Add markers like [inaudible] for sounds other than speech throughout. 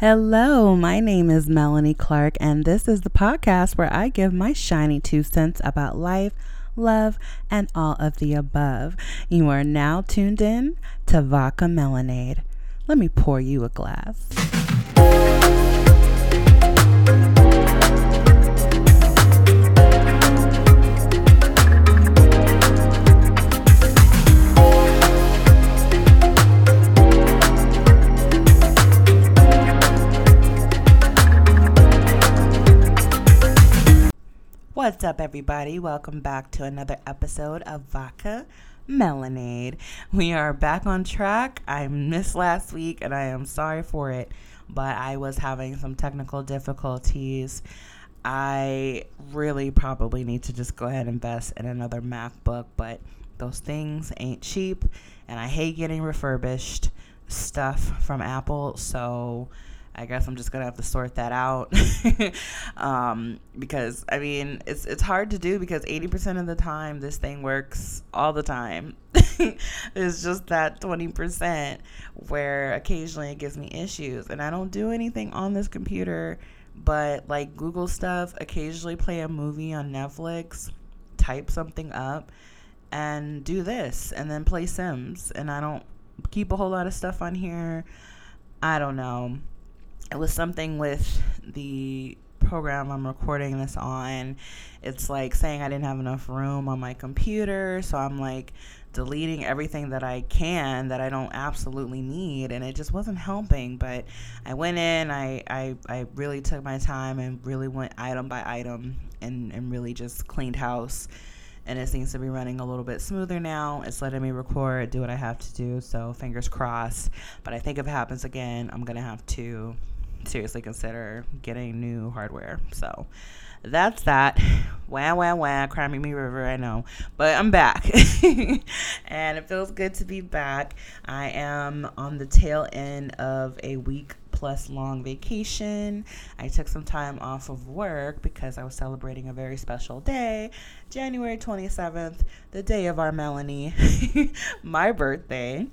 Hello, my name is Melanie Clark, and this is the podcast where I give my shiny two cents about life, love, and all of the above. You are now tuned in to Vodka Melanade. Let me pour you a glass. What's up, everybody? Welcome back to another episode of Vodka Melanade. We are back on track. I missed last week and I am sorry for it, but I was having some technical difficulties. I really probably need to just go ahead and invest in another MacBook, but those things ain't cheap and I hate getting refurbished stuff from Apple, so I guess I'm just gonna have to sort that out [laughs] um, because I mean it's it's hard to do because 80% of the time this thing works all the time. [laughs] it's just that 20% where occasionally it gives me issues and I don't do anything on this computer but like Google stuff, occasionally play a movie on Netflix, type something up and do this and then play Sims and I don't keep a whole lot of stuff on here. I don't know it was something with the program I'm recording this on. It's like saying I didn't have enough room on my computer, so I'm like deleting everything that I can that I don't absolutely need, and it just wasn't helping. But I went in, I I, I really took my time and really went item by item and and really just cleaned house. And it seems to be running a little bit smoother now. It's letting me record, do what I have to do. So fingers crossed. But I think if it happens again, I'm gonna have to seriously consider getting new hardware. So that's that. Wah, wah, wah. Cry me, me river, I know. But I'm back. [laughs] and it feels good to be back. I am on the tail end of a week plus long vacation. I took some time off of work because I was celebrating a very special day, January 27th, the day of our Melanie, [laughs] my birthday.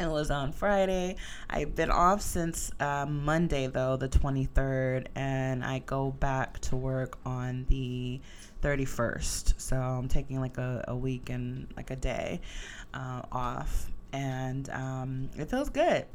It was on Friday. I've been off since uh, Monday, though, the 23rd, and I go back to work on the 31st. So I'm taking like a, a week and like a day uh, off, and um, it feels good.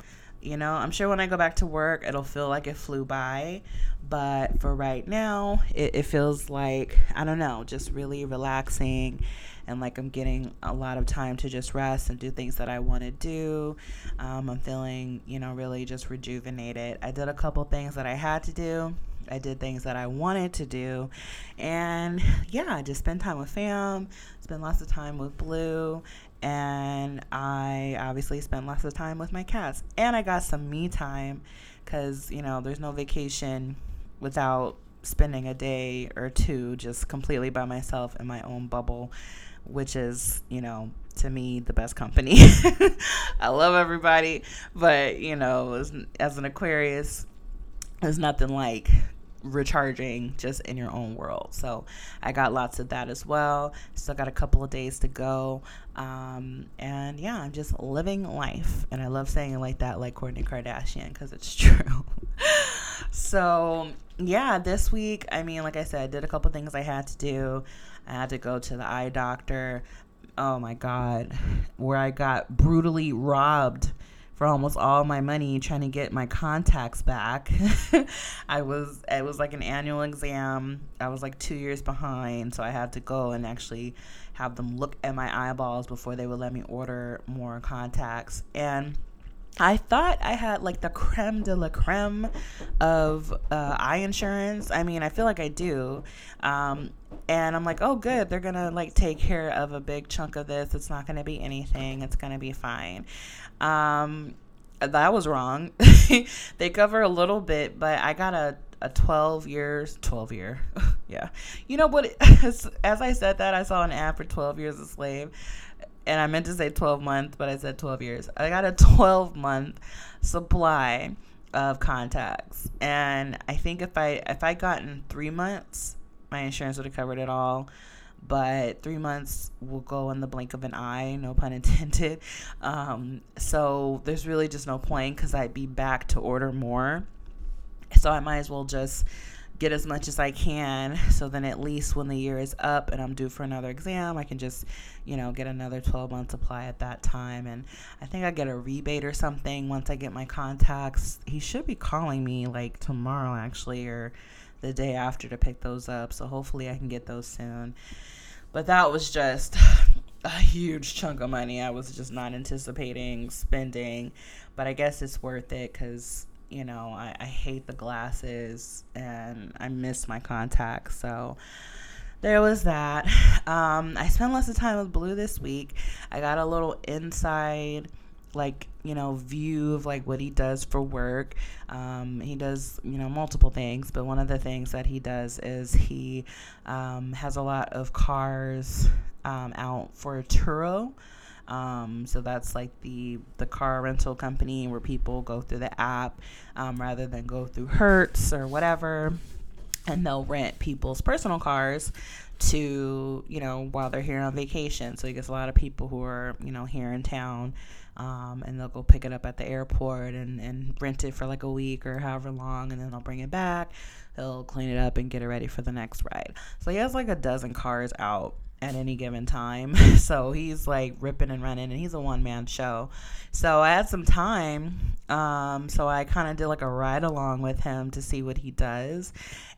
You know, I'm sure when I go back to work, it'll feel like it flew by. But for right now, it, it feels like, I don't know, just really relaxing and like I'm getting a lot of time to just rest and do things that I want to do. Um, I'm feeling, you know, really just rejuvenated. I did a couple things that I had to do. I did things that I wanted to do. And yeah, just spend time with fam, spend lots of time with Blue. And I obviously spent lots of time with my cats. And I got some me time because, you know, there's no vacation without spending a day or two just completely by myself in my own bubble which is, you know, to me the best company. [laughs] I love everybody, but you know, as, as an Aquarius, there's nothing like recharging just in your own world. So I got lots of that as well. Still got a couple of days to go. Um, and yeah, I'm just living life. And I love saying it like that, like Kourtney Kardashian, because it's [laughs] true. so yeah, this week, I mean, like I said, I did a couple things I had to do. I had to go to the eye doctor. Oh my God, where I got brutally robbed for almost all my money trying to get my contacts back. [laughs] I was it was like an annual exam. I was like 2 years behind, so I had to go and actually have them look at my eyeballs before they would let me order more contacts. And I thought I had like the creme de la creme of uh, eye insurance. I mean, I feel like I do. Um, and I'm like, oh, good. They're going to like take care of a big chunk of this. It's not going to be anything. It's going to be fine. Um, that was wrong. [laughs] they cover a little bit, but I got a, a 12 years, 12 year. [laughs] yeah. You know what? [laughs] As, as I said that, I saw an ad for 12 years a slave and I meant to say 12 months, but I said 12 years. I got a 12 month supply of contacts, and I think if I if I gotten three months, my insurance would have covered it all. But three months will go in the blink of an eye, no pun [laughs] intended. Um, so there's really just no point because I'd be back to order more So I might as well just get as much as I can. So then at least when the year is up and I'm due for another exam, I can just, you know, get another 12 month supply at that time. And I think I get a rebate or something once I get my contacts. He should be calling me like tomorrow actually or the day after to pick those up. So hopefully I can get those soon. But that was just a huge chunk of money I was just not anticipating spending. But I guess it's worth it because you know, I, I hate the glasses and I miss my contacts. So there was that. Um, I spent less of time with Blue this week. I got a little inside, like, you know, view of like what he does for work. Um, he does, you know, multiple things, but one of the things that he does is he um, has a lot of cars um, out for Turo. Um, so that's like the the car rental company where people go through the app um, rather than go through Hertz or whatever, and they'll rent people's personal cars to you know while they're here on vacation. So he gets a lot of people who are you know here in town. Um, and they'll go pick it up at the airport and, and rent it for like a week or however long, and then they'll bring it back. They'll clean it up and get it ready for the next ride. So he has like a dozen cars out at any given time. [laughs] so he's like ripping and running, and he's a one man show. So I had some time. Um, so I kind of did like a ride along with him to see what he does.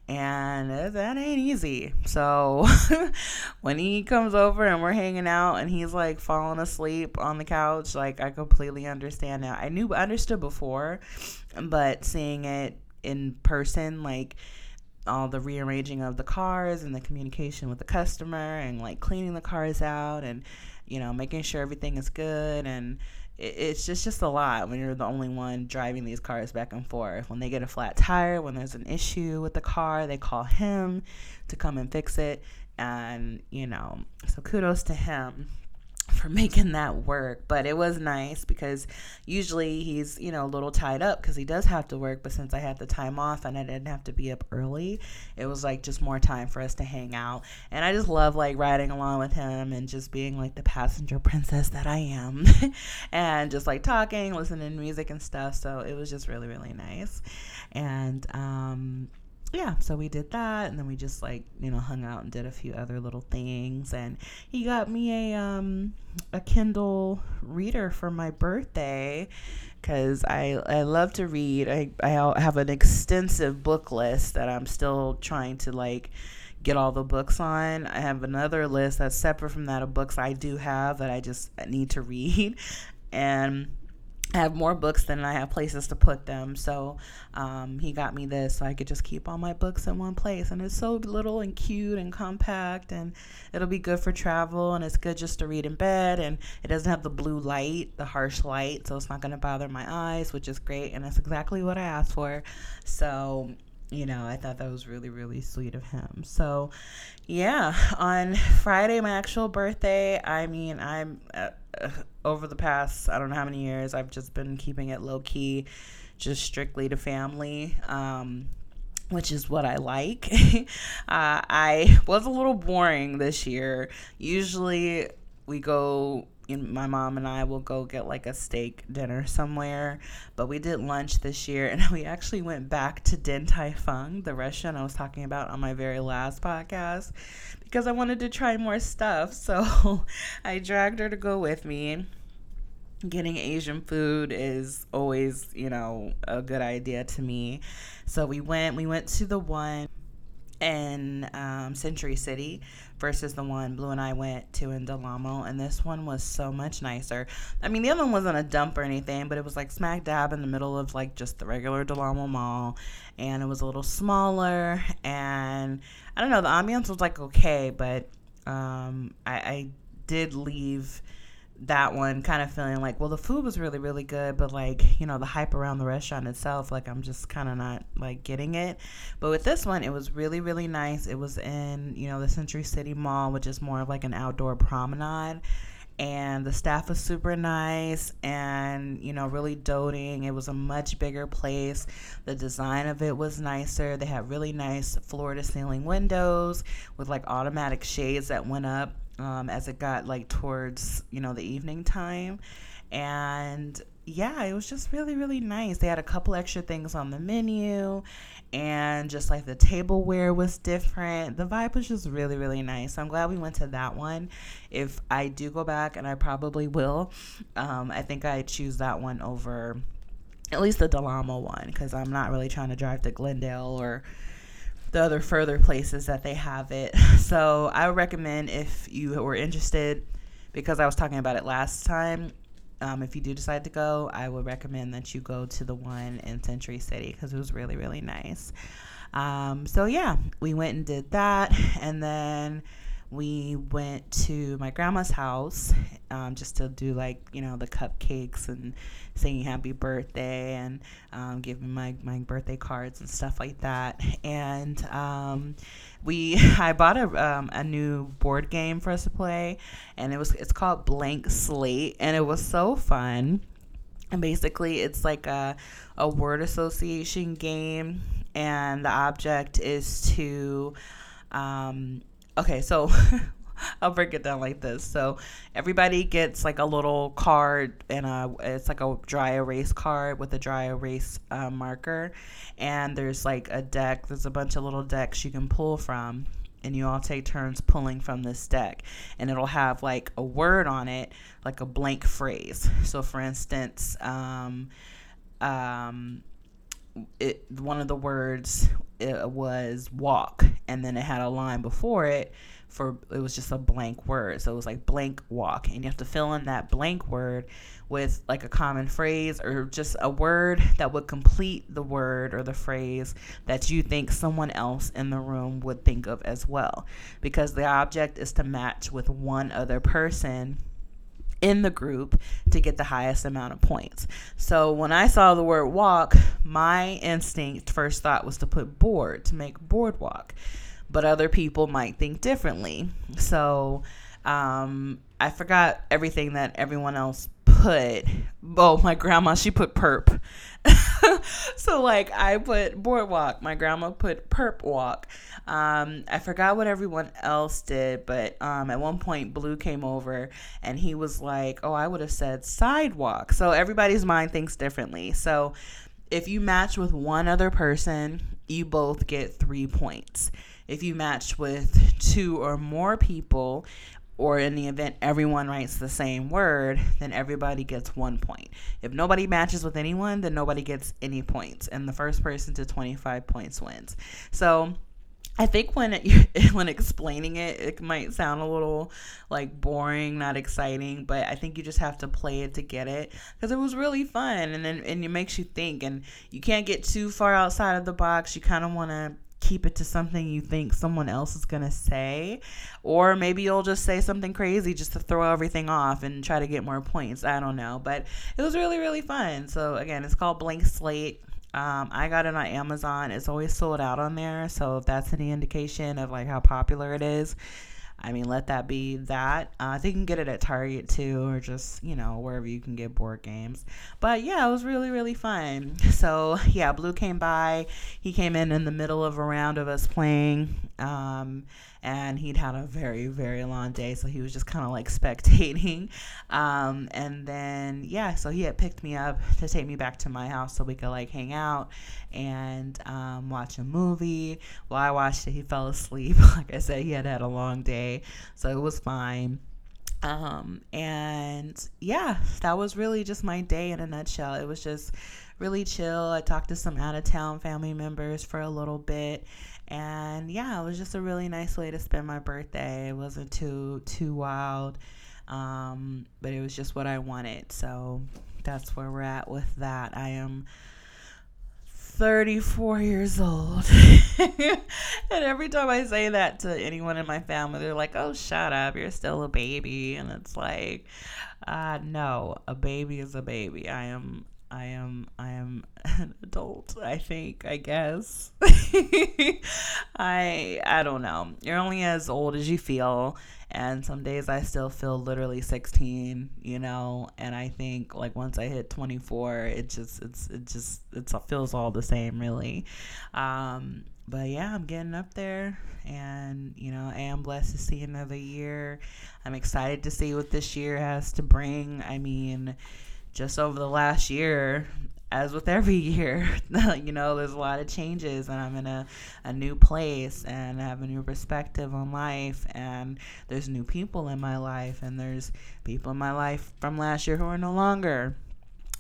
And that ain't easy. So [laughs] when he comes over and we're hanging out and he's like falling asleep on the couch, like I completely understand now. I knew, understood before, but seeing it in person, like, all the rearranging of the cars and the communication with the customer and like cleaning the cars out and you know making sure everything is good. And it's just just a lot when you're the only one driving these cars back and forth. When they get a flat tire when there's an issue with the car they call him to come and fix it. And you know so kudos to him for [laughs] making that work. But it was nice because usually he's, you know, a little tied up because he does have to work. But since I had the time off and I didn't have to be up early, it was like just more time for us to hang out. And I just love like riding along with him and just being like the passenger [laughs] princess that I am [laughs] and just like talking, listening to music and stuff. So it was just really, really nice. And, um, yeah, so we did that, and then we just like you know hung out and did a few other little things. And he got me a um a Kindle reader for my birthday because I I love to read. I I have an extensive book list that I'm still trying to like get all the books on. I have another list that's separate from that of books I do have that I just need to [laughs] read, and I have more books than I have places to put them. So um, he got me this so I could just keep all my books in one place. And it's so little and cute and compact, and it'll be good for travel. And it's good just to read in bed. And it doesn't have the blue light, the harsh light, so it's not going to bother my eyes, which is great. And that's exactly what I asked for. So you know, I thought that was really, really sweet of him. So, yeah, on Friday, my actual birthday, I mean, I'm. Uh, over the past I don't know how many years I've just been keeping it low key, just strictly to family. Um, which is what I like. [laughs] uh, I was a little boring this year. Usually, we go my mom and I will go get like a steak dinner somewhere. But we did lunch this year and [laughs] we actually went back to Din Tai Fung, the restaurant I was talking about on my very last podcast, because I wanted to try more stuff. [laughs] So I dragged her to go with me. Getting Asian food is always, you know, a good idea to me. So we went, we went to the one in um, Century City versus the one Blue and I went to in Del Amo, and this one was so much nicer. I mean, the other one wasn't a dump or anything, but it was like smack dab in the middle of like just the regular Del Amo Mall, and it was a little smaller, and I don't know, the ambiance was like okay, but um, I, I did leave that one kind of feeling like, well, the food was really, really good, but like, you know, the hype around the restaurant itself, like, I'm just kind of not like getting it. But with this one, it was really, really nice. It was in, you know, the Century City Mall, which is more of like an outdoor promenade. And the staff was super nice and, you know, really doting. It was a much bigger place. The design of it was nicer. They had really nice floor to ceiling windows with like automatic shades that went up um, as it got like towards you know the evening time and yeah, it was just really, really nice. They had a couple extra things on the menu, and just like the tableware was different. The vibe was just really, really nice. So I'm glad we went to that one. If I do go back, and I probably will, um, I think I choose that one over at least the Del Amo one because I'm not really trying to drive to Glendale or the other further places that they have it. [laughs] So I would recommend if you were interested, because I was talking about it last time. Um, if you do decide to go, I would recommend that you go to the one in Century City because it was really, really nice. Um, so, yeah, we went and did that. And then we went to my grandma's house um, just to do like you know the cupcakes and singing happy birthday and um, giving my, my birthday cards and stuff like that. And um, we [laughs] i bought a, um, a new board game for us to play and it was it's called blank slate and it was so fun. And basically it's like a, a word association game and the object is to um, okay, so [laughs] I'll break it down like this. So everybody gets like a little card and a it's like a dry erase card with a dry erase uh, marker, and there's like a deck. There's a bunch of little decks you can pull from. And you all take turns pulling from this deck, and it'll have like a word on it, like a blank phrase. So, for instance, um, um, it one of the words it was walk and then it had a line before it for it was just a blank word. So it was like blank walk and you have to fill in that blank word with like a common phrase or just a word that would complete the word or the phrase that you think someone else in the room would think of as well. Because the object is to match with one other person in the group to get the highest amount of points. So when I saw the word walk, my instinct first thought was to put board to make boardwalk. But other people might think differently. So um, I forgot everything that everyone else put. Oh, my grandma, she put perp. [laughs] so like I put boardwalk. My grandma put perp walk. Um, I forgot what everyone else did, but um, at one point Blue came over and he was like, "Oh, I would have said sidewalk." So everybody's mind thinks differently. So if you match with one other person, you both get three points. If you match with two or more people, or in the event everyone writes the same word, then everybody gets one point. If nobody matches with anyone, then nobody gets any points, and the first person to 25 points wins. So I think when it, [laughs] when explaining it, it might sound a little like boring, not exciting, but I think you just have to play it to get it because it was really fun, and then and it makes you think, and you can't get too far outside of the box. You kind of want to keep it to something you think someone else is going to say. Or maybe you'll just say something crazy just to throw everything off and try to get more points. I don't know. But it was really, really fun. So, again, it's called Blank Slate. Um, I got it on Amazon. It's always sold out on there. So, if that's any indication of like how popular it is, I mean, let that be that. Uh, you can get it at Target too, or just, you know, wherever you can get board games. But yeah, it was really, really fun. [laughs] So yeah, Blue came by. He came in in the middle of a round of us playing. Um, and he'd had a very very long day so he was just kind of like spectating. [laughs] Um, and then yeah so he had picked me up to take me back to my house so we could like hang out and um, watch a movie. While i watched it he fell asleep [laughs] like i said he had had a long day so it was fine. Um, and yeah that was really just my day in a nutshell. It was just really chill. I talked to some out of town family members for a little bit and yeah, it was just a really nice way to spend my birthday. It wasn't too too wild, um, but it was just what I wanted. So that's where we're at with that. I am 34 years old. [laughs] and every time I say that to anyone in my family, they're like, oh, shut up. You're still a baby. And it's like, uh, no, a baby is a baby. I am I am I am [laughs] an adult, I think, I guess. [laughs] I I don't know. You're only as old as you feel and some days I still feel literally 16, you know, and I think like once I hit 24, it just it's it just it feels all the same really. Um but yeah, I'm getting up there and you know, I am blessed to see another year. I'm excited to see what this year has to bring. I mean, just over the last year, as with every [laughs] year, [laughs] you know, there's a lot of changes, and I'm in a, a new place, and I have a new perspective on life, and there's new people in my life, and there's people in my life from last year who are no longer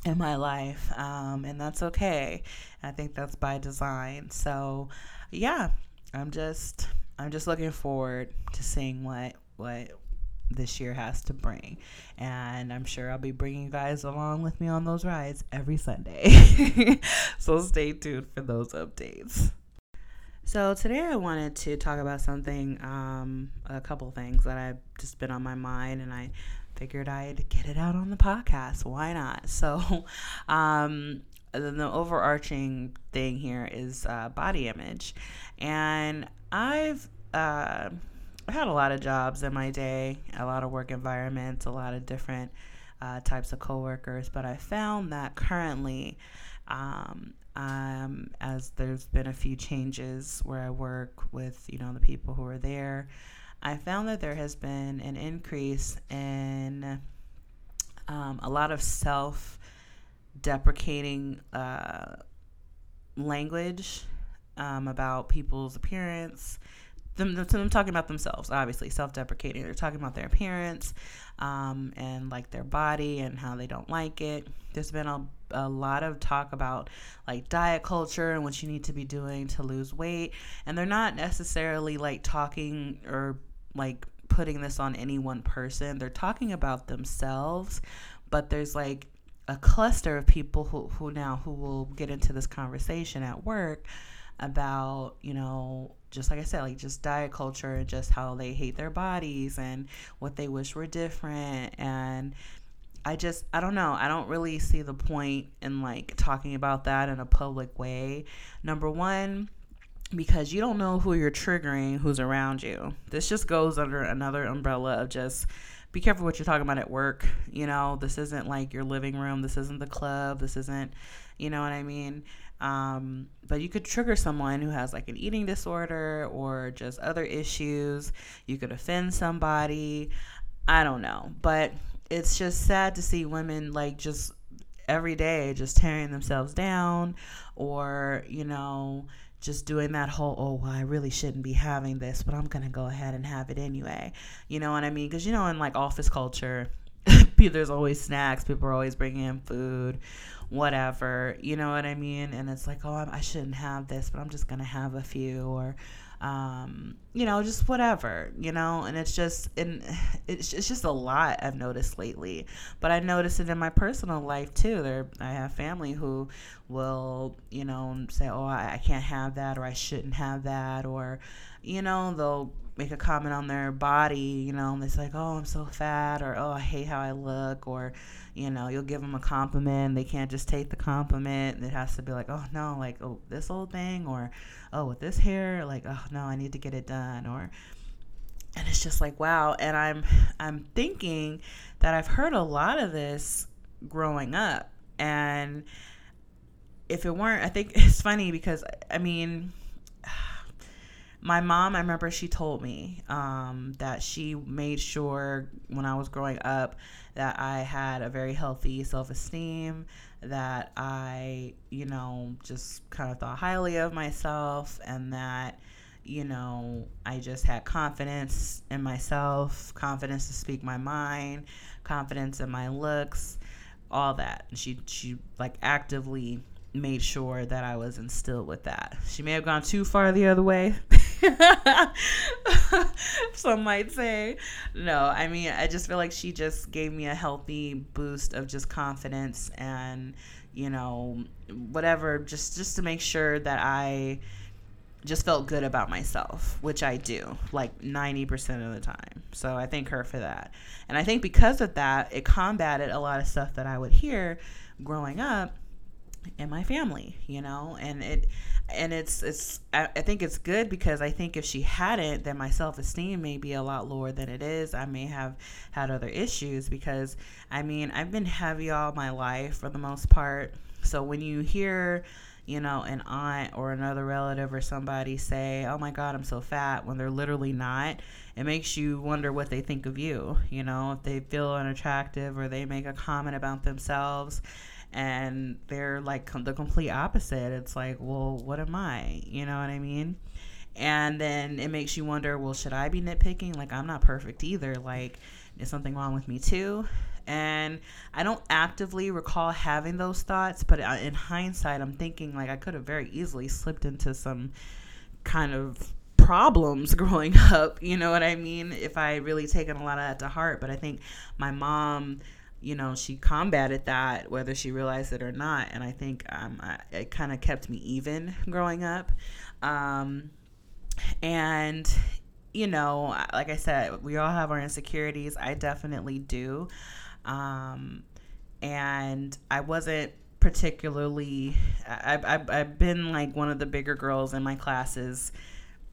in my life, um, and that's okay. I think that's by design. So, yeah, I'm just I'm just looking forward to seeing what what this year has to bring. And I'm sure I'll be bringing you guys along with me on those rides every Sunday. [laughs] so stay tuned for those updates. So today I wanted to talk about something, um, a couple things that I've just been on my mind, and I figured I'd get it out on the podcast. Why not? [laughs] So, um, the overarching thing here is uh, body image, and I've uh, I had a lot of jobs in my day, a lot of work environments, a lot of different uh, types of coworkers. But I found that currently, um, um, as there's been a few changes where I work with, you know, the people who are there, I found that there has been an increase in um, a lot of self deprecating uh, language um, about people's appearance them, them talking about themselves, obviously self-deprecating. They're talking about their appearance um, and like their body and how they don't like it. There's been a, a lot of talk about like diet culture and what you need to be doing to lose weight, and they're not necessarily like talking or like putting this on any one person. They're talking about themselves, but there's like a cluster of people who, who now who will get into this conversation at work about you know just like I said, like just diet culture just how they hate their bodies and what they wish were different. And I just, I don't know. I don't really see the point in like talking about that in a public way. Number one, because you don't know who you're triggering, who's around you. This just goes under another umbrella of just be careful what you're talking about at work. You know, this isn't like your living room. This isn't the club. This isn't, you know what I mean? Um, but you could trigger someone who has like an eating disorder or just other issues. You could offend somebody. I don't know. But it's just sad to see women like just every day just tearing themselves down or, you know, just doing that whole, oh, well, I really shouldn't be having this, but I'm to go ahead and have it anyway. You know what I mean? Because, you know, in like office culture, [laughs] there's always snacks, people are always bringing in food whatever, you know what I mean? And it's like, oh, I shouldn't have this, but I'm just going to have a few or, um, you know, just whatever, you know, and it's just, and [sighs] it's, it's just a lot I've noticed lately, but I notice it in my personal life too. There, I have family who will, you know, say, oh, I, I can't have that, or I shouldn't have that, or, you know, they'll make a comment on their body, you know, and it's like, oh, I'm so fat, or oh, I hate how I look, or, you know, you'll give them a compliment. They can't just take the compliment. It has to be like, oh, no, like, oh, this old thing, or oh, with this hair, like, oh, no, I need to get it done, or, and it's just like, wow. And I'm, I'm thinking that I've heard a lot of this growing up. And if it weren't, I think [laughs] it's funny because, I mean, [sighs] my mom, I remember she told me um, that she made sure when I was growing up that I had a very healthy self esteem, that I, you know, just kind of thought highly of myself, and that, you know, I just had confidence in myself, confidence to speak my mind, confidence in my looks, all that. She, she like actively made sure that I was instilled with that. She may have gone too far the other way. [laughs] Some might say. No, I mean, I just feel like she just gave me a healthy boost of just confidence and, you know, whatever, just just to make sure that I just felt good about myself, which I do, like 90% of the time. So I thank her for that. And I think because of that, it combated a lot of stuff that I would hear growing up in my family, you know, and it and it's it's I, I think it's good because I think if she hadn't, then my self esteem may be a lot lower than it is. I may have had other issues because I mean I've been heavy all my life for the most part. So when you hear you know, an aunt or another relative or somebody say, "Oh my God, I'm so fat," when they're literally not, it makes you wonder what they think of you. You know, if they feel unattractive or they make a comment about themselves and they're like the complete opposite. It's like, well, what am I? You know what I mean? And then it makes you wonder, well, should I be nitpicking? Like, I'm not perfect either. Like, is something wrong with me too? And I don't actively recall having those thoughts, but in hindsight, I'm thinking like I could have very easily slipped into some kind of problems [laughs] growing up. You know what I mean? If I really taken a lot of that to heart. But I think my mom, you know, she combated that whether she realized it or not. And I think um, I, it kind of kept me even growing up. Um, and you know, like I said, we all have our insecurities. I definitely do. Um, and I wasn't particularly, I, I, I've been like one of the bigger girls in my classes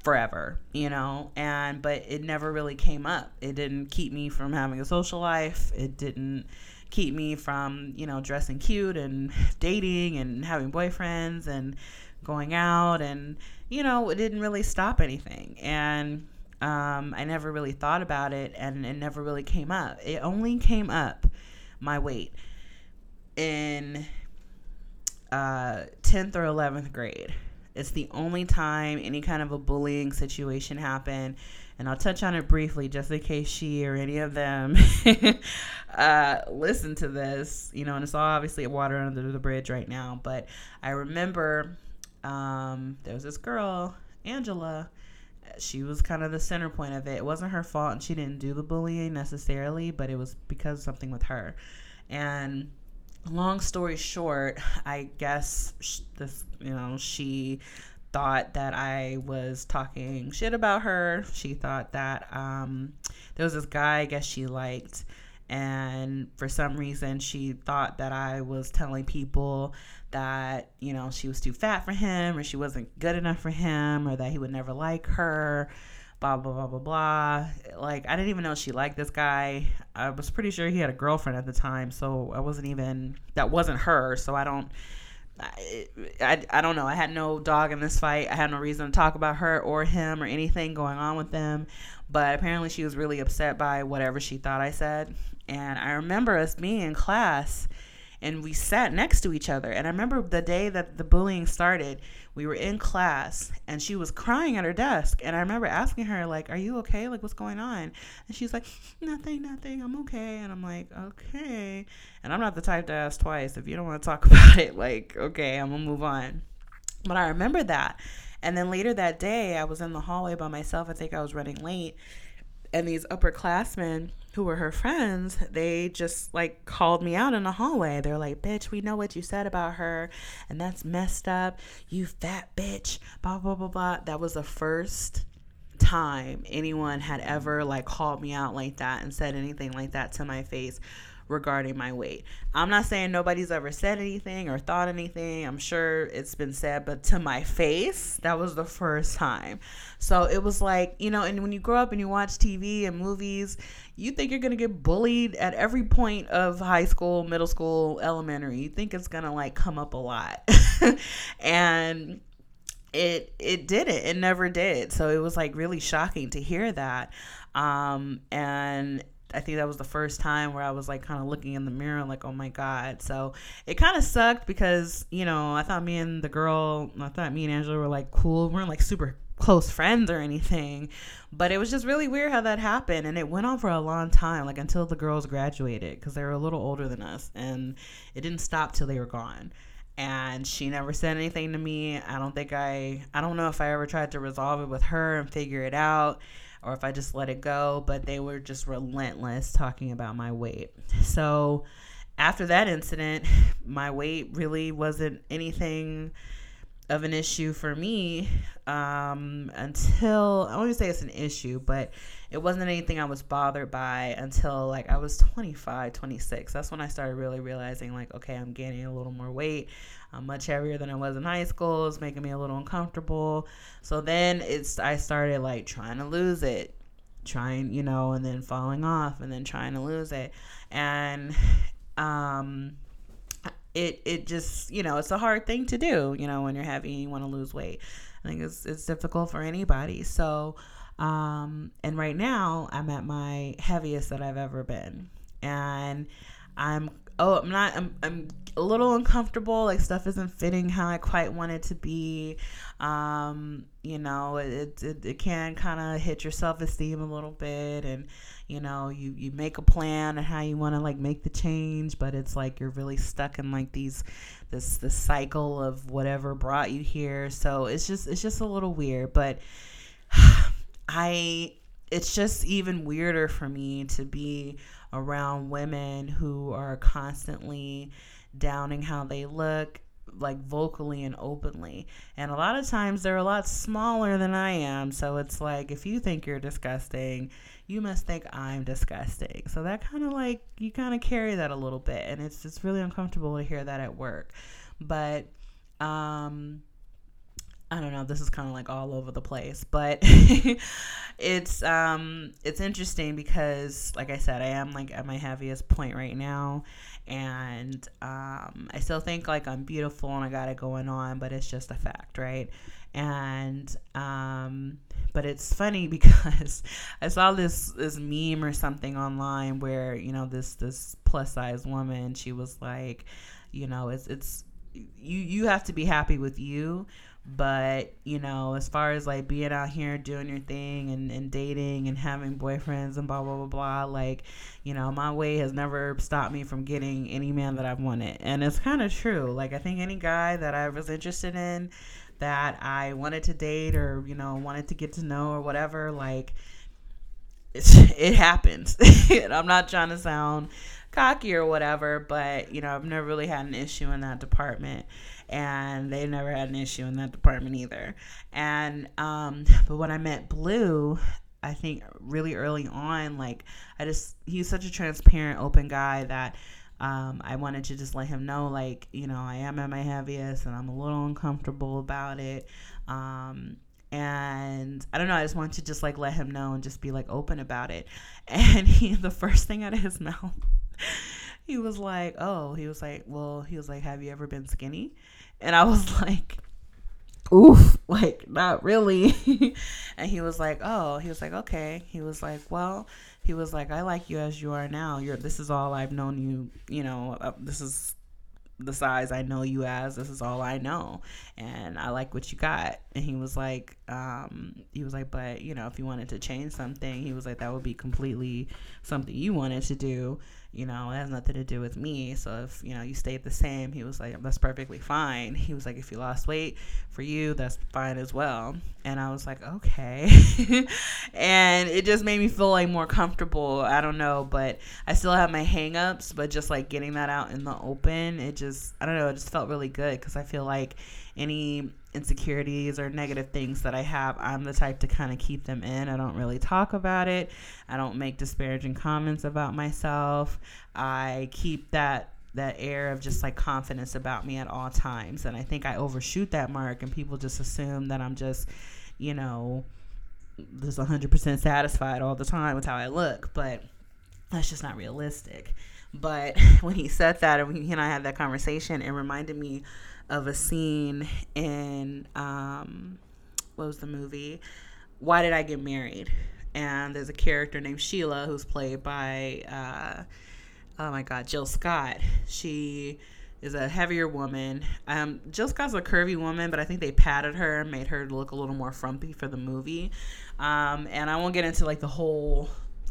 forever, you know, and but it never really came up. It didn't keep me from having a social life. It didn't keep me from, you know, dressing cute and dating and having boyfriends and going out and you know, it didn't really stop anything. And um, I never really thought about it and it never really came up. It only came up, my weight, in uh, 10th or 11th grade. It's the only time any kind of a bullying situation happened. And I'll touch on it briefly just in case she or any of them [laughs] uh, listen to this. You know, and it's all obviously water under the bridge right now. But I remember um, there was this girl, Angela she was kind of the center point of it. It wasn't her fault, and she didn't do the bullying necessarily, but it was because of something with her. And long story short, I guess this, you know, she thought that I was talking shit about her. She thought that um, there was this guy, I guess she liked, and for some reason she thought that I was telling people that you know she was too fat for him or she wasn't good enough for him or that he would never like her blah blah blah blah blah like i didn't even know she liked this guy i was pretty sure he had a girlfriend at the time so i wasn't even that wasn't her so i don't I, I, I don't know. I had no dog in this fight. I had no reason to talk about her or him or anything going on with them. But apparently, she was really upset by whatever she thought I said. And I remember us being in class and we sat next to each other. And I remember the day that the bullying started, we were in class and she was crying at her desk. And I remember asking her, like, Are you okay? Like, what's going on? And she's like, Nothing, nothing. I'm okay. And I'm like, Okay. And I'm not the type to ask twice. If you don't want to talk [laughs] about it, like, okay, I'm going to move on. But I remember that. And then later that day, I was in the hallway by myself. I think I was running late. And these upperclassmen who were her friends, they just like called me out in the hallway. They're like, bitch, we know what you said about her, and that's messed up. You fat bitch, blah, blah, blah, blah. That was the first time anyone had ever like called me out like that and said anything like that to my face regarding my weight. I'm not saying nobody's ever said anything or thought anything. I'm sure it's been said, but to my face, that was the first time. So it was like, you know, and when you grow up and you watch TV and movies, you think you're going to get bullied at every point of high school, middle school, elementary. You think it's going to like come up a lot. [laughs] and it it didn't. It never did. So it was like really shocking to hear that. Um, and I think that was the first time where I was like kind of looking in the mirror, and like, oh my God. So it kind of sucked because, you know, I thought me and the girl, I thought me and Angela were like cool. We weren't like super close friends or anything. But it was just really weird how that happened. And it went on for a long time, like until the girls graduated because they were a little older than us. And it didn't stop till they were gone and she never said anything to me. I don't think I I don't know if I ever tried to resolve it with her and figure it out or if I just let it go, but they were just relentless talking about my weight. So after that incident, my weight really wasn't anything of an issue for me um, until I won't say it's an issue, but it wasn't anything I was bothered by until like I was 25, 26. That's when I started really realizing like, okay, I'm gaining a little more weight. I'm much heavier than I was in high school. It's making me a little uncomfortable. So then it's I started like trying to lose it, trying, you know, and then falling off and then trying to lose it. And um it it just you know it's a hard thing to do you know when you're heavy and you want to lose weight i think it's it's difficult for anybody so um and right now i'm at my heaviest that i've ever been. And i'm oh i'm not i'm, I'm a little uncomfortable like stuff isn't fitting how i quite want it to be. Um you know it it, it can kind of hit your self-esteem a little bit and you know you you make a plan and how you want to like make the change but it's like you're really stuck in like these this this cycle of whatever brought you here. So it's just it's just a little weird but [sighs] i it's just even weirder for me to be around women who are constantly downing how they look like vocally and openly. And a lot of times they're a lot smaller than I am. So it's like if you think you're disgusting, you must think I'm disgusting. So that kind of like you kind of carry that a little bit and it's just really uncomfortable to hear that at work. But um I don't know, this is kind of like all over the place, but [laughs] it's um it's interesting because like I said, I am like at my heaviest point right now and um I still think like I'm beautiful and I got it going on, but it's just a fact, right? And um but it's funny [laughs] because I saw this this meme or something online where, you know, this this plus size woman, she was like, you know, it's it's you you have to be happy with you but you know as far as like being out here doing your thing and, and dating and having boyfriends and blah blah blah blah like you know my way has never stopped me from getting any man that i've wanted. And it's kind of true. Like i think any guy that i was interested in that i wanted to date or you know wanted to get to know or whatever like [laughs] it happens. [laughs] I'm not trying to sound cocky or whatever but you know i've never really had an issue in that department and they never had an issue in that department either. And um, but when I met Blue, I think really early on, like I just he's such a transparent, open guy that um, I wanted to just let him know, like you know, I am at my heaviest and I'm a little uncomfortable about it. Um, and I don't know, I just wanted to just like let him know and just be like open about it. [laughs] And he, the first thing out of his [laughs] mouth, he was like, "Oh," he was like, "Well," he was like, "Have you ever been skinny?" And I was like, oof, like not really. and he was like, oh, he was like, okay. He was like, well, he was like, I like you as you are now. You're this is all I've known you. You know, uh, this is the size I know you as. This is all I know, and I like what you got. And he was like, um, he was like, but you know, if you wanted to change something, he was like, that would be completely something you wanted to do you know, it has nothing to do with me. So if, you know, you stayed the same, he was like, that's perfectly fine. He was like, if you lost weight for you, that's fine as well. And I was like, okay. [laughs] and it just made me feel like more comfortable. I don't know, but I still have my hangups, but just like getting that out in the open, it just, I don't know, it just felt really good because I feel like any insecurities or negative things that I have, I'm the type to kind of keep them in. I don't really talk about it. I don't make disparaging comments about myself. I keep that that air of just like confidence about me at all times. And I think I overshoot that mark and people just assume that I'm just, you know, just 100% satisfied all the time with how I look, but that's just not realistic. But [laughs] when he said that and he and I had that conversation, it reminded me of a scene in um, what was the movie? Why Did I Get Married? And there's a character named Sheila who's played by uh, oh my god, Jill Scott. She is a heavier woman. Um, Jill Scott's a curvy woman, but I think they padded her and made her look a little more frumpy for the movie. Um, and I won't get into like the whole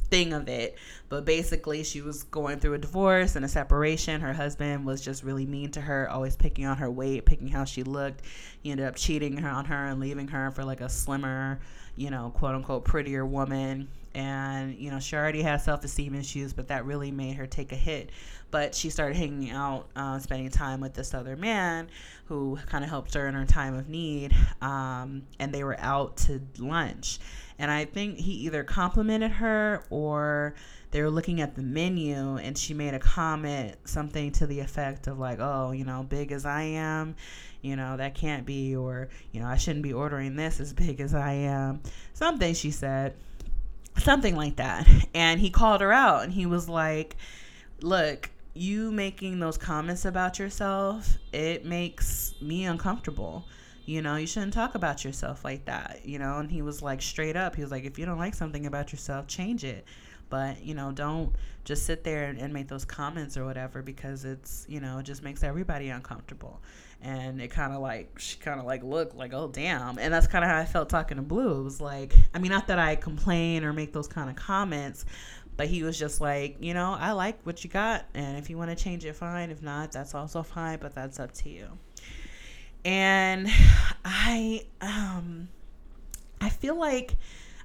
thing of it. But basically, she was going through a divorce and a separation. Her husband was just really mean to her, always picking on her weight, picking how she looked. He ended up cheating her on her and leaving her for like a slimmer, you know, quote unquote, prettier woman. And, you know, she already had self esteem issues, but that really made her take a hit. But she started hanging out, uh, spending time with this other man who kind of helped her in her time of need. Um, and they were out to lunch and I think he either complimented her or they were looking at the menu and she made a comment, something to the effect of, like, oh, you know, big as I am, you know, that can't be, or, you know, I shouldn't be ordering this as big as I am. Something she said, something like that. [laughs] And he called her out and he was like, look, you making those comments about yourself, it makes me uncomfortable. You know, you shouldn't talk about yourself like that, you know? And he was like, straight up, he was like, if you don't like something about yourself, change it. But, you know, don't just sit there and, and make those comments or whatever because it's, you know, it just makes everybody uncomfortable. And it kind of like, she kind of like looked like, oh, damn. And that's kind of how I felt talking to Blue. It was like, I mean, not that I complain or make those kind of comments, but he was just like, you know, I like what you got, and if you want to change it, fine. If not, that's also fine, but that's up to you. And I, um, I feel like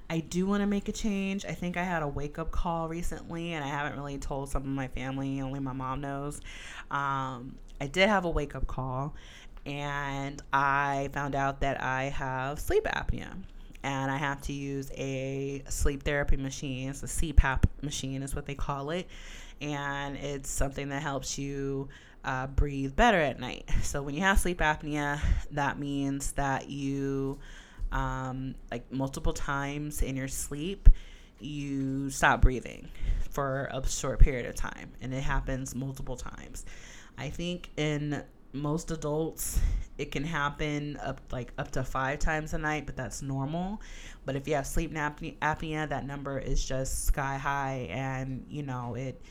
I do want to make a change. I think I had a wake up call recently, and I haven't really told some of my family. Only my mom knows. Um, I did have a wake up call, and I found out that I have sleep apnea and I have to use a sleep therapy machine. It's a CPAP machine, is what they call it, and it's something that helps you uh, breathe better at night. [laughs] So when you have sleep apnea, that means that you, um, like multiple times in your sleep, you stop breathing for a short period of time, and it happens multiple times. I think in most adults it can happen up like up to five times a night but that's normal but if you have sleep apnea that number is just sky high and you know it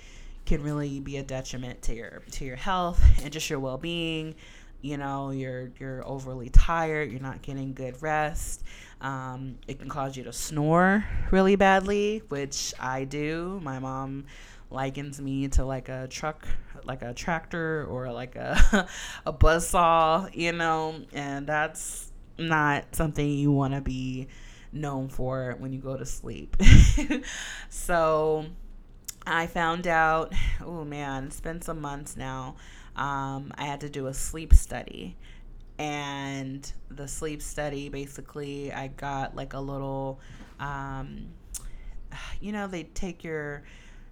can really be a detriment to your to your health and just your well-being. You know you're you're overly tired you're not getting good rest. Um, it can cause you to snore really badly which i do. My mom likens me to like a truck like a tractor or like a [laughs] a buzz saw, you know, and that's not something you want to be known for when you go to sleep. [laughs] so I found out, [sighs] oh man, it's been some months now. Um, I had to do a sleep study. And the sleep study, basically, I got like a little, um, [sighs] you know, they take your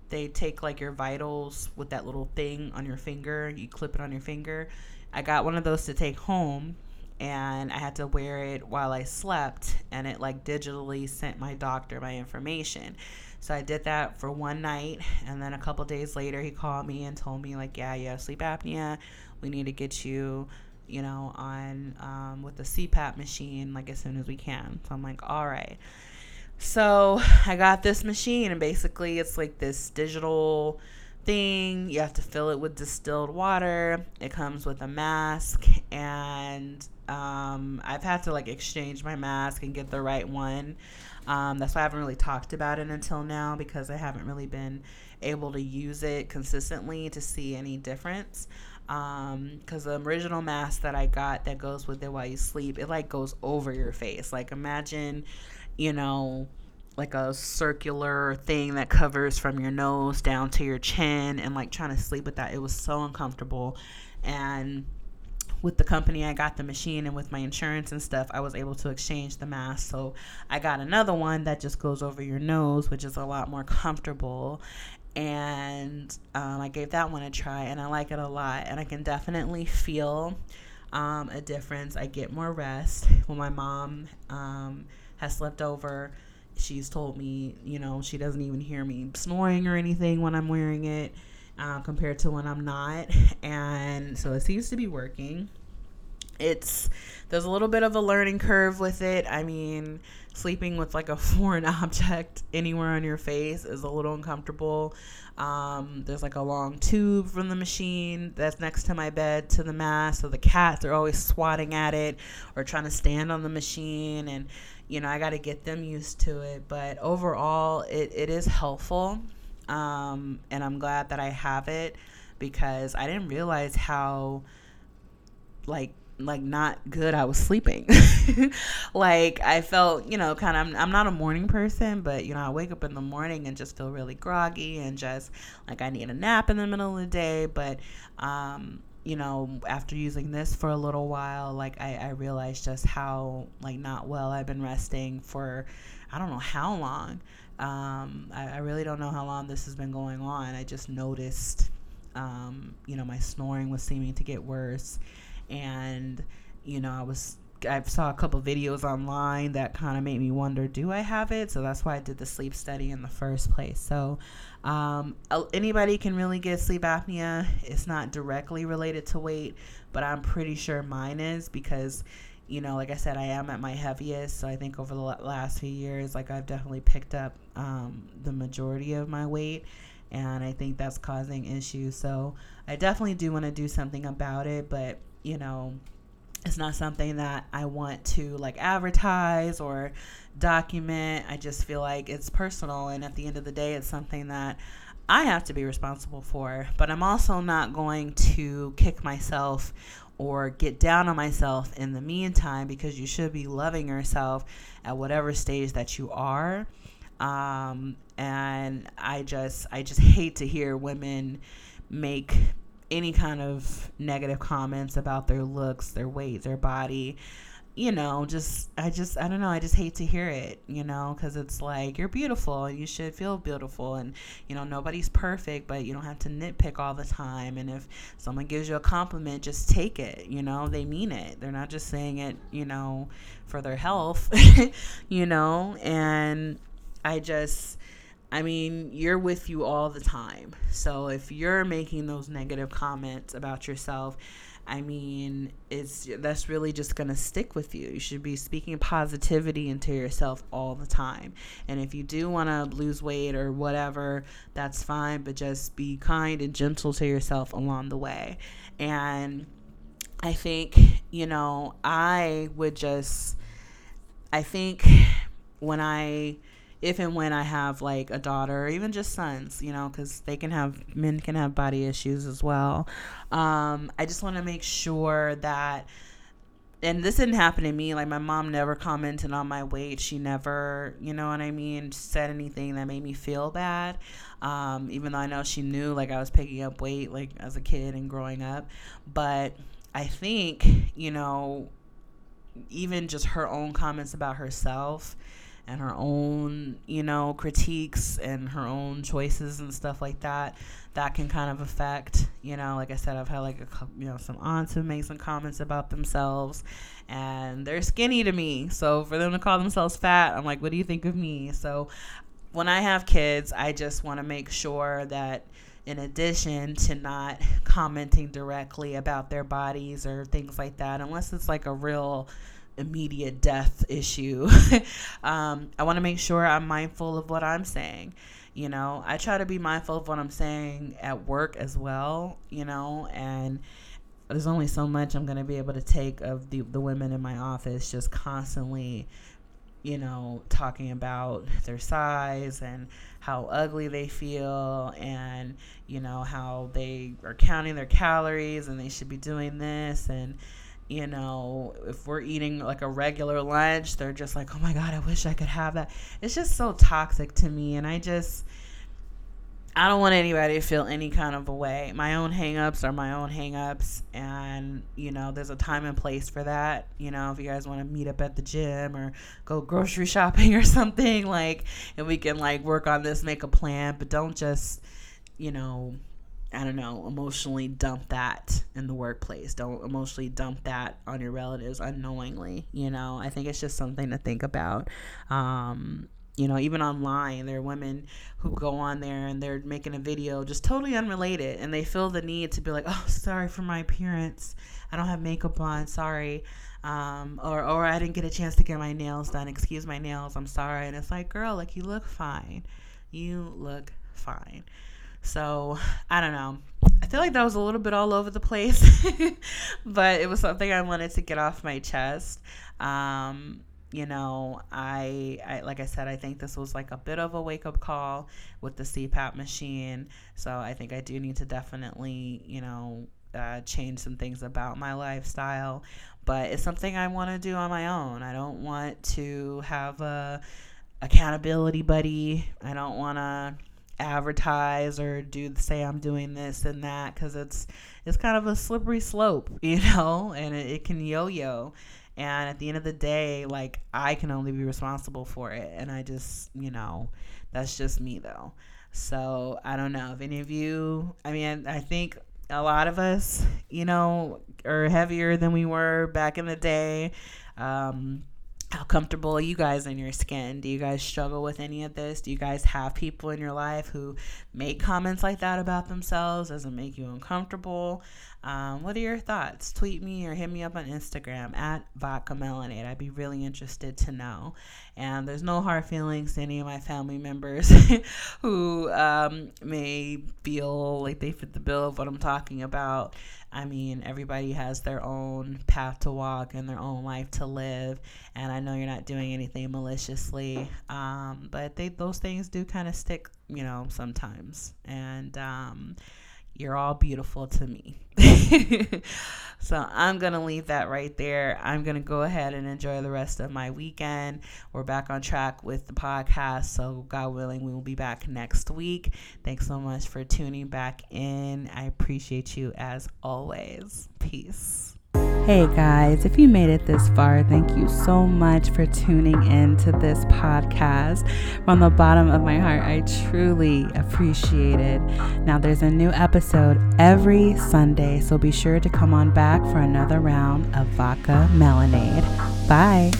they take like your vitals with that little thing on your finger. You clip it on your finger. I got one of those to take home and I had to wear it while I slept and it like digitally sent my doctor my information. So I did that for one night and then a couple days later he called me and told me like, "Yeah, you have sleep apnea. We need to get you, you know, on um, with the CPAP machine like as soon as we can." So I'm like, "All right." So I got this machine, and basically, it's like this digital thing. You have to fill it with distilled water. It comes with a mask, and um, I've had to like exchange my mask and get the right one. Um, that's why I haven't really talked about it until now because I haven't really been able to use it consistently to see any difference. Because um, the original mask that I got that goes with it while you sleep, it like goes over your face. Like imagine you know, like a circular thing that covers from your nose down to your chin and like trying to sleep with that. It was so uncomfortable. And with the company I got the machine and with my insurance and stuff, I was able to exchange the mask. So I got another one that just goes over your nose, which is a lot more comfortable. And um, I gave that one a try and I like it a lot. And I can definitely feel um, a difference. I get more rest. When my mom, um, has slept over. She's told me, you know, she doesn't even hear me snoring or anything when I'm wearing it uh, compared to when I'm not. [laughs] And so it seems to be working. It's there's a little bit of a learning curve with it. I mean, sleeping with like a [laughs] foreign object anywhere on your face is a little uncomfortable. Um, there's like a long tube from the machine that's next to my bed to the mask. So the cats are always swatting at it or trying to stand on the machine. And you know, I got to get them used to it. But overall, it, it is helpful. Um, and I'm glad that I have it because I didn't realize how, like, like not good I was sleeping. [laughs] like I felt, you know, kind of I'm, I'm not a morning person, but you know, I wake up in the morning and just feel really groggy and just like I need a nap in the middle of the day, but um you know, after using this for a little while, like I, I realized just how like not well I've been resting for I don't know how long. Um, I, I really don't know how long this has been going on. I just noticed, um, you know, my snoring was seeming to get worse, and you know, I was I saw a couple videos online that kind of made me wonder, do I have it? So that's why I did the sleep study in the first place. So um, anybody can really get sleep apnea. It's not directly related to weight, but I'm pretty sure mine is because you know, like I said, I am at my heaviest. So I think over the last few years, like I've definitely picked up um, the majority of my weight. And I think that's causing issues. So I definitely do want to do something about it. But, you know, it's not something that I want to like advertise or document. I just feel like it's personal. And at the end of the day, it's something that I have to be responsible for. But I'm also not going to kick myself or get down on myself in the meantime because you should be loving yourself at whatever stage that you are. Um, and I just I just hate to hear women make any kind of negative comments about their looks, their weight, their body you know, just I just I don't know, I just hate to hear it, you know, cuz it's like you're beautiful and you should feel beautiful and you know, nobody's perfect, but you don't have to nitpick all the time and if someone gives you a compliment, just take it, you know, they mean it. They're not just saying it, you know, for their health, [laughs] you know, and I just I mean, you're with you all the time. So if you're making those negative comments about yourself, I mean, it's that's really just going to stick with you. You should be speaking positivity into yourself all the time. And if you do want to lose weight or whatever, that's fine, but just be kind and gentle to yourself along the way. And I think, you know, I would just I think when I if and when I have like a daughter or even just sons, you know, because they can have men can have body issues as well. Um, I just want to make sure that, and this didn't happen to me. Like my mom never commented on my weight. She never, you know what I mean, said anything that made me feel bad. Um, even though I know she knew like I was picking up weight like as a kid and growing up, but I think you know, even just her own comments about herself and her own, you know, critiques and her own choices and stuff like that, that can kind of affect, you know, like I said, I've had like a you know some aunts who make some comments about themselves, and they're skinny to me. So for them to call themselves fat, I'm like, what do you think of me? So when I have kids, I just want to make sure that in addition to not commenting directly about their bodies or things like that, unless it's like a real immediate death issue. [laughs] um, I want to make sure I'm mindful of what I'm saying. You know, I try to be mindful of what I'm saying at work as well, you know, and there's only so much I'm going to be able to take of the, the women in my office just constantly, you know, talking about their size and how ugly they feel and, you know, how they are counting their calories and they should be doing this and, you know, if we're eating like a regular lunch, they're just like, oh my God, I wish I could have that. It's just so toxic to me. And I just, I don't want anybody to feel any kind of a way. My own hangups are my own hangups. And, you know, there's a time and place for that. You know, if you guys want to meet up at the gym or go grocery [laughs] shopping or something, like, and we can like work on this, make a plan, but don't just, you know, I don't know, emotionally dump that in the workplace. Don't emotionally dump that on your relatives unknowingly. You know, I think it's just something to think about. Um, you know, even online, there are women who go on there and they're making a video just totally unrelated and they feel the need to be like, oh, sorry for my appearance. I don't have makeup on. Sorry. Um, or, or I didn't get a chance to get my nails done. Excuse my nails. I'm sorry. And it's like, girl, like, you look fine. You look fine. So I don't know. I feel like that was a little bit all over the place, [laughs] but it was something I wanted to get off my chest. Um, you know, I, I like I said, I think this was like a bit of a wake up call with the CPAP machine. So I think I do need to definitely, you know, uh, change some things about my lifestyle. But it's something I want to do on my own. I don't want to have a accountability buddy. I don't want to advertise or do say I'm doing this and that because it's it's kind of a slippery slope, [laughs] you know, and it, it can yo-yo. And at the end of the day, like I can only be responsible for it, and I just, you know, that's just me though. So I don't know if any of you. I mean, I think a lot of us, you know, are heavier than we were back in the day. Um, how comfortable are you guys in your skin? Do you guys struggle with any of this? Do you guys have people in your life who make comments like that about themselves? Does it make you uncomfortable? Um, what are your thoughts? Tweet me or hit me up on Instagram at Vodka Melanade. I'd be really interested to know. And there's no hard feelings to any of my family members [laughs] who um, may feel like they fit the bill of what I'm talking about. I mean, everybody has their own path to walk and their own life to live. And I know you're not doing anything maliciously, um, but they, those things do kind of stick, you know, sometimes. And, um, you're all beautiful to me. [laughs] so I'm going to leave that right there. I'm going to go ahead and enjoy the rest of my weekend. We're back on track with the podcast. So, God willing, we will be back next week. Thanks so much for tuning back in. I appreciate you as always. Peace. Hey guys, if you made it this far, thank you so much for tuning in to this podcast. From the bottom of my heart, I truly appreciate it. Now, there's a new episode every Sunday, so be sure to come on back for another round of Vodka Melanade. Bye.